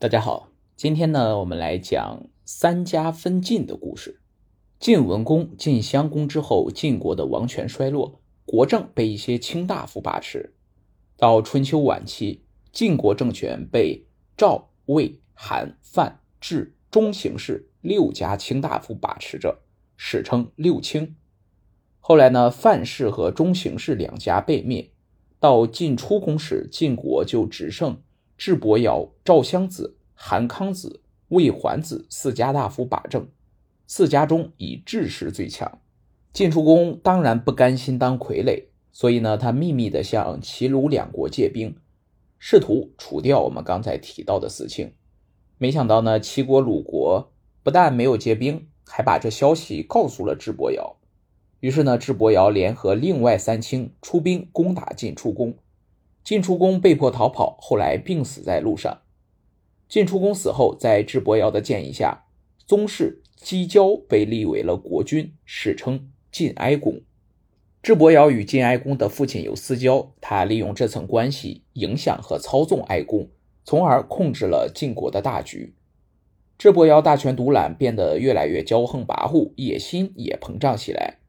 大家好，今天呢，我们来讲三家分晋的故事。晋文公晋襄公之后，晋国的王权衰落，国政被一些卿大夫把持。到春秋晚期，晋国政权被赵、魏、韩、范、智、中行氏六家卿大夫把持着，史称六卿。后来呢，范氏和中行氏两家被灭。到晋出公时，晋国就只剩。智伯瑶、赵襄子、韩康子、魏桓子四家大夫把政，四家中以智氏最强。晋出公当然不甘心当傀儡，所以呢，他秘密地向齐鲁两国借兵，试图除掉我们刚才提到的四卿。没想到呢，齐国、鲁国不但没有借兵，还把这消息告诉了智伯瑶。于是呢，智伯瑶联合另外三卿出兵攻打晋出公。晋出公被迫逃跑，后来病死在路上。晋出公死后，在智伯瑶的建议下，宗室姬交被立为了国君，史称晋哀公。智伯瑶与晋哀公的父亲有私交，他利用这层关系影响和操纵哀公，从而控制了晋国的大局。智伯瑶大权独揽，变得越来越骄横跋扈，野心也膨胀起来。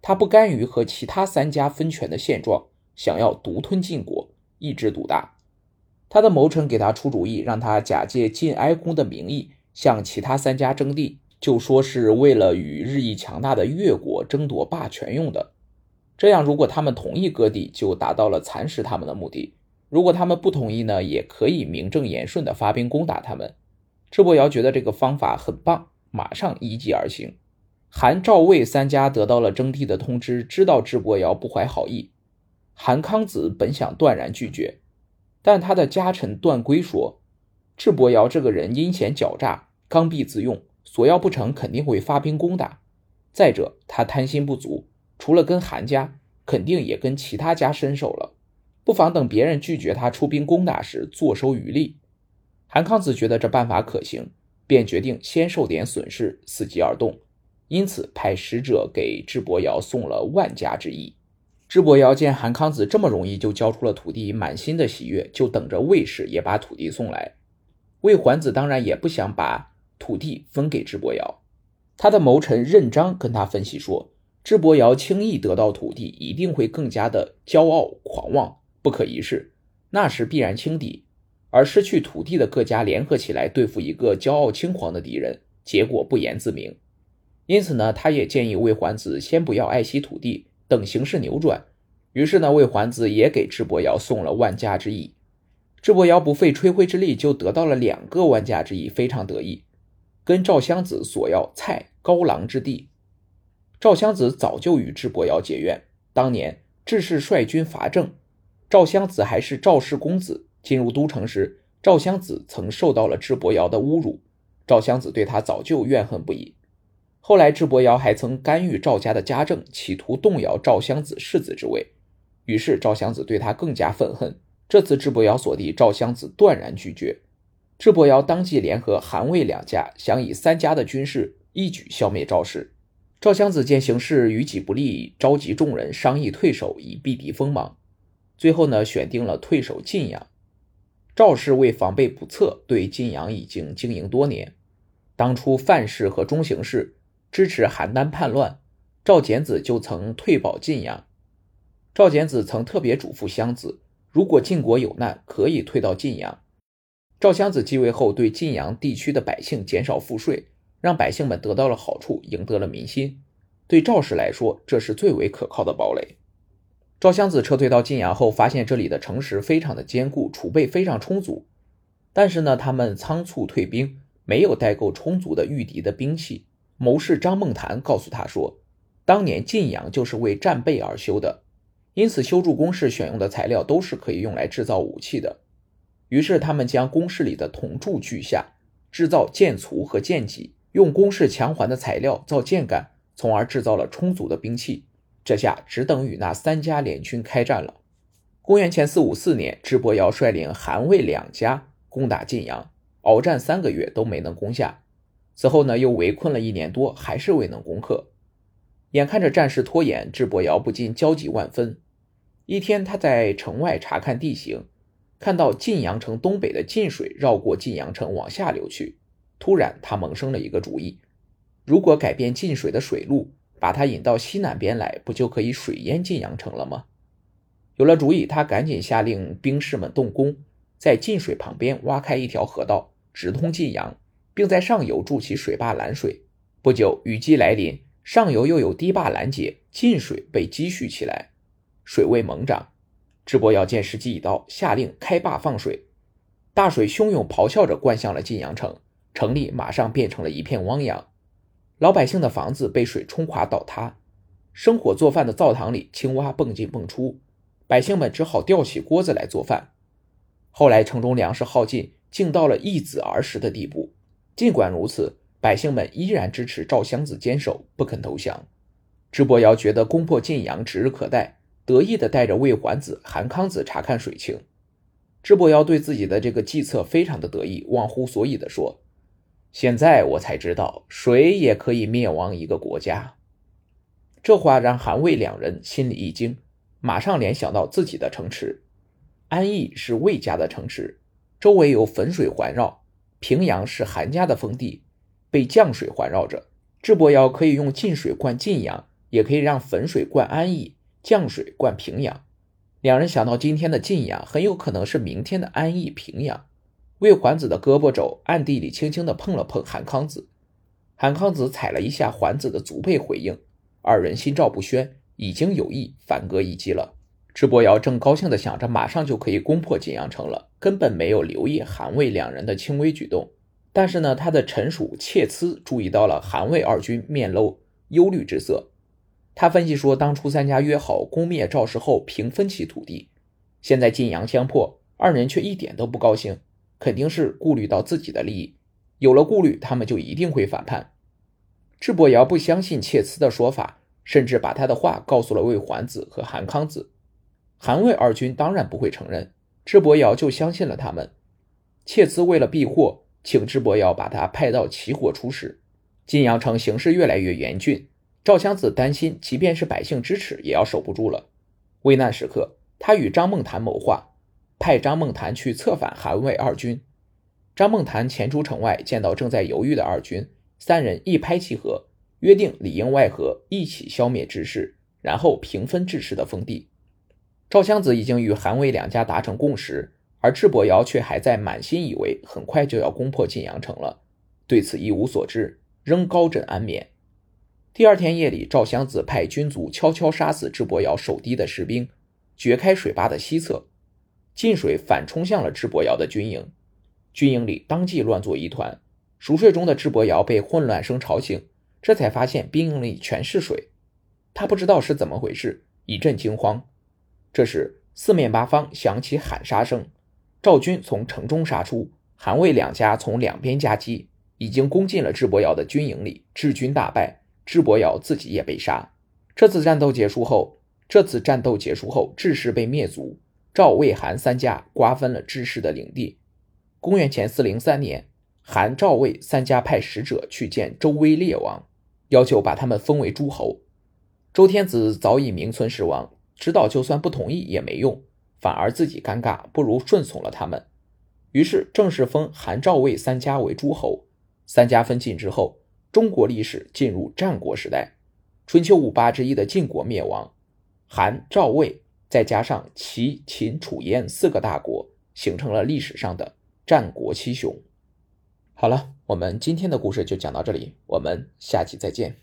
他不甘于和其他三家分权的现状。想要独吞晋国，一枝独大。他的谋臣给他出主意，让他假借晋哀公的名义向其他三家征地，就说是为了与日益强大的越国争夺霸权用的。这样，如果他们同意割地，就达到了蚕食他们的目的；如果他们不同意呢，也可以名正言顺地发兵攻打他们。智伯瑶觉得这个方法很棒，马上依计而行。韩、赵、魏三家得到了征地的通知，知道智伯瑶不怀好意。韩康子本想断然拒绝，但他的家臣段圭说：“智伯瑶这个人阴险狡诈，刚愎自用，索要不成肯定会发兵攻打。再者，他贪心不足，除了跟韩家，肯定也跟其他家伸手了。不妨等别人拒绝他出兵攻打时，坐收渔利。”韩康子觉得这办法可行，便决定先受点损失，伺机而动，因此派使者给智伯瑶送了万家之意。智伯瑶见韩康子这么容易就交出了土地，满心的喜悦，就等着魏氏也把土地送来。魏桓子当然也不想把土地分给智伯瑶。他的谋臣任章跟他分析说，智伯瑶轻易得到土地，一定会更加的骄傲狂妄，不可一世，那时必然轻敌。而失去土地的各家联合起来对付一个骄傲轻狂的敌人，结果不言自明。因此呢，他也建议魏桓子先不要爱惜土地。等形势扭转，于是呢，魏桓子也给智伯瑶送了万家之邑。智伯瑶不费吹灰之力就得到了两个万家之邑，非常得意，跟赵襄子索要蔡高狼之地。赵襄子早就与智伯瑶结怨，当年智氏率军伐郑，赵襄子还是赵氏公子，进入都城时，赵襄子曾受到了智伯瑶的侮辱，赵襄子对他早就怨恨不已。后来，智伯瑶还曾干预赵家的家政，企图动摇赵襄子世子之位。于是赵襄子对他更加愤恨。这次智伯瑶所弟赵襄子断然拒绝。智伯瑶当即联合韩魏两家，想以三家的军事一举消灭赵氏。赵襄子见形势于己不利，召集众人商议退守，以避敌锋芒。最后呢，选定了退守晋阳。赵氏为防备不测，对晋阳已经经营多年。当初范氏和中行氏。支持邯郸叛乱，赵简子就曾退保晋阳。赵简子曾特别嘱咐襄子，如果晋国有难，可以退到晋阳。赵襄子继位后，对晋阳地区的百姓减少赋税，让百姓们得到了好处，赢得了民心。对赵氏来说，这是最为可靠的堡垒。赵襄子撤退到晋阳后，发现这里的城池非常的坚固，储备非常充足。但是呢，他们仓促退兵，没有带够充足的御敌的兵器。谋士张梦谈告诉他说，当年晋阳就是为战备而修的，因此修筑工事选用的材料都是可以用来制造武器的。于是他们将工事里的铜柱锯下，制造剑锄和剑戟，用工事强环的材料造剑杆，从而制造了充足的兵器。这下只等与那三家联军开战了。公元前四五四年，智伯瑶率领韩魏两家攻打晋阳，鏖战三个月都没能攻下。此后呢，又围困了一年多，还是未能攻克。眼看着战事拖延，智伯瑶不禁焦急万分。一天，他在城外查看地形，看到晋阳城东北的晋水绕过晋阳城往下流去，突然他萌生了一个主意：如果改变晋水的水路，把它引到西南边来，不就可以水淹晋阳城了吗？有了主意，他赶紧下令兵士们动工，在晋水旁边挖开一条河道，直通晋阳，并在上游筑起水坝拦水。不久，雨季来临，上游又有堤坝拦截，进水被积蓄起来，水位猛涨。智伯尧见时机已到，下令开坝放水，大水汹涌咆哮着灌向了晋阳城，城里马上变成了一片汪洋。老百姓的房子被水冲垮倒塌，生火做饭的灶堂里青蛙蹦进蹦出，百姓们只好吊起锅子来做饭。后来城中粮食耗尽，竟到了易子而食的地步。尽管如此，百姓们依然支持赵襄子坚守，不肯投降。智伯尧觉得攻破晋阳指日可待，得意地带着魏桓子、韩康子查看水情。智伯尧对自己的这个计策非常的得意，忘乎所以地说。现在我才知道，水也可以灭亡一个国家。这话让韩魏两人心里一惊，马上联想到自己的城池安邑是魏家的城池，周围有汾水环绕；平阳是韩家的封地，被降水环绕着。智伯尧可以用晋水灌晋阳，也可以让汾水灌安邑，降水灌平阳。两人想到今天的晋阳很有可能是明天的安邑、平阳。魏桓子的胳膊肘暗地里轻轻地碰了碰韩康子，韩康子踩了一下桓子的足背回应，二人心照不宣，已经有意反戈一击了。智伯尧正高兴地想着马上就可以攻破晋阳城了，根本没有留意韩魏两人的轻微举动。但是呢，他的臣属切疵注意到了韩魏二军面露忧虑之色。他分析说，当初三家约好攻灭赵氏后平分其土地，现在晋阳将破，二人却一点都不高兴。肯定是顾虑到自己的利益，有了顾虑，他们就一定会反叛。智伯尧不相信切疵的说法，甚至把他的话告诉了魏桓子和韩康子。韩魏二军当然不会承认，智伯尧就相信了他们。切兹为了避祸，请智伯尧把他派到齐国出使。晋阳城形势越来越严峻，赵襄子担心，即便是百姓支持，也要守不住了。危难时刻，他与张孟谈谋划。派张孟谈去策反韩魏二军。张孟谈前出城外，见到正在犹豫的二军，三人一拍即合，约定里应外合，一起消灭智氏，然后平分智氏的封地。赵襄子已经与韩魏两家达成共识，而智伯尧却还在满心以为很快就要攻破晋阳城了，对此一无所知，仍高枕安眠。第二天夜里，赵襄子派军卒悄悄杀死智伯尧守堤的士兵，掘开水坝的西侧。晋水反冲向了智伯尧的军营，军营里当即乱作一团。熟睡中的智伯尧被混乱声吵醒，这才发现兵营里全是水。他不知道是怎么回事，一阵惊慌。这时，四面八方响起喊杀声，赵军从城中杀出，韩魏两家从两边夹击，已经攻进了智伯尧的军营里。智军大败，智伯尧自己也被杀。这次战斗结束后，这次战斗结束后，智氏被灭族。赵、魏、韩三家瓜分了智氏的领地。公元前四零三年，韩、赵、魏三家派使者去见周威烈王，要求把他们封为诸侯。周天子早已名存实亡，知道就算不同意也没用，反而自己尴尬，不如顺从了他们。于是正式封韩、赵、魏三家为诸侯。三家分晋之后，中国历史进入战国时代。春秋五霸之一的晋国灭亡，韩、赵、魏。再加上齐、秦、楚、燕四个大国，形成了历史上的战国七雄。好了，我们今天的故事就讲到这里，我们下期再见。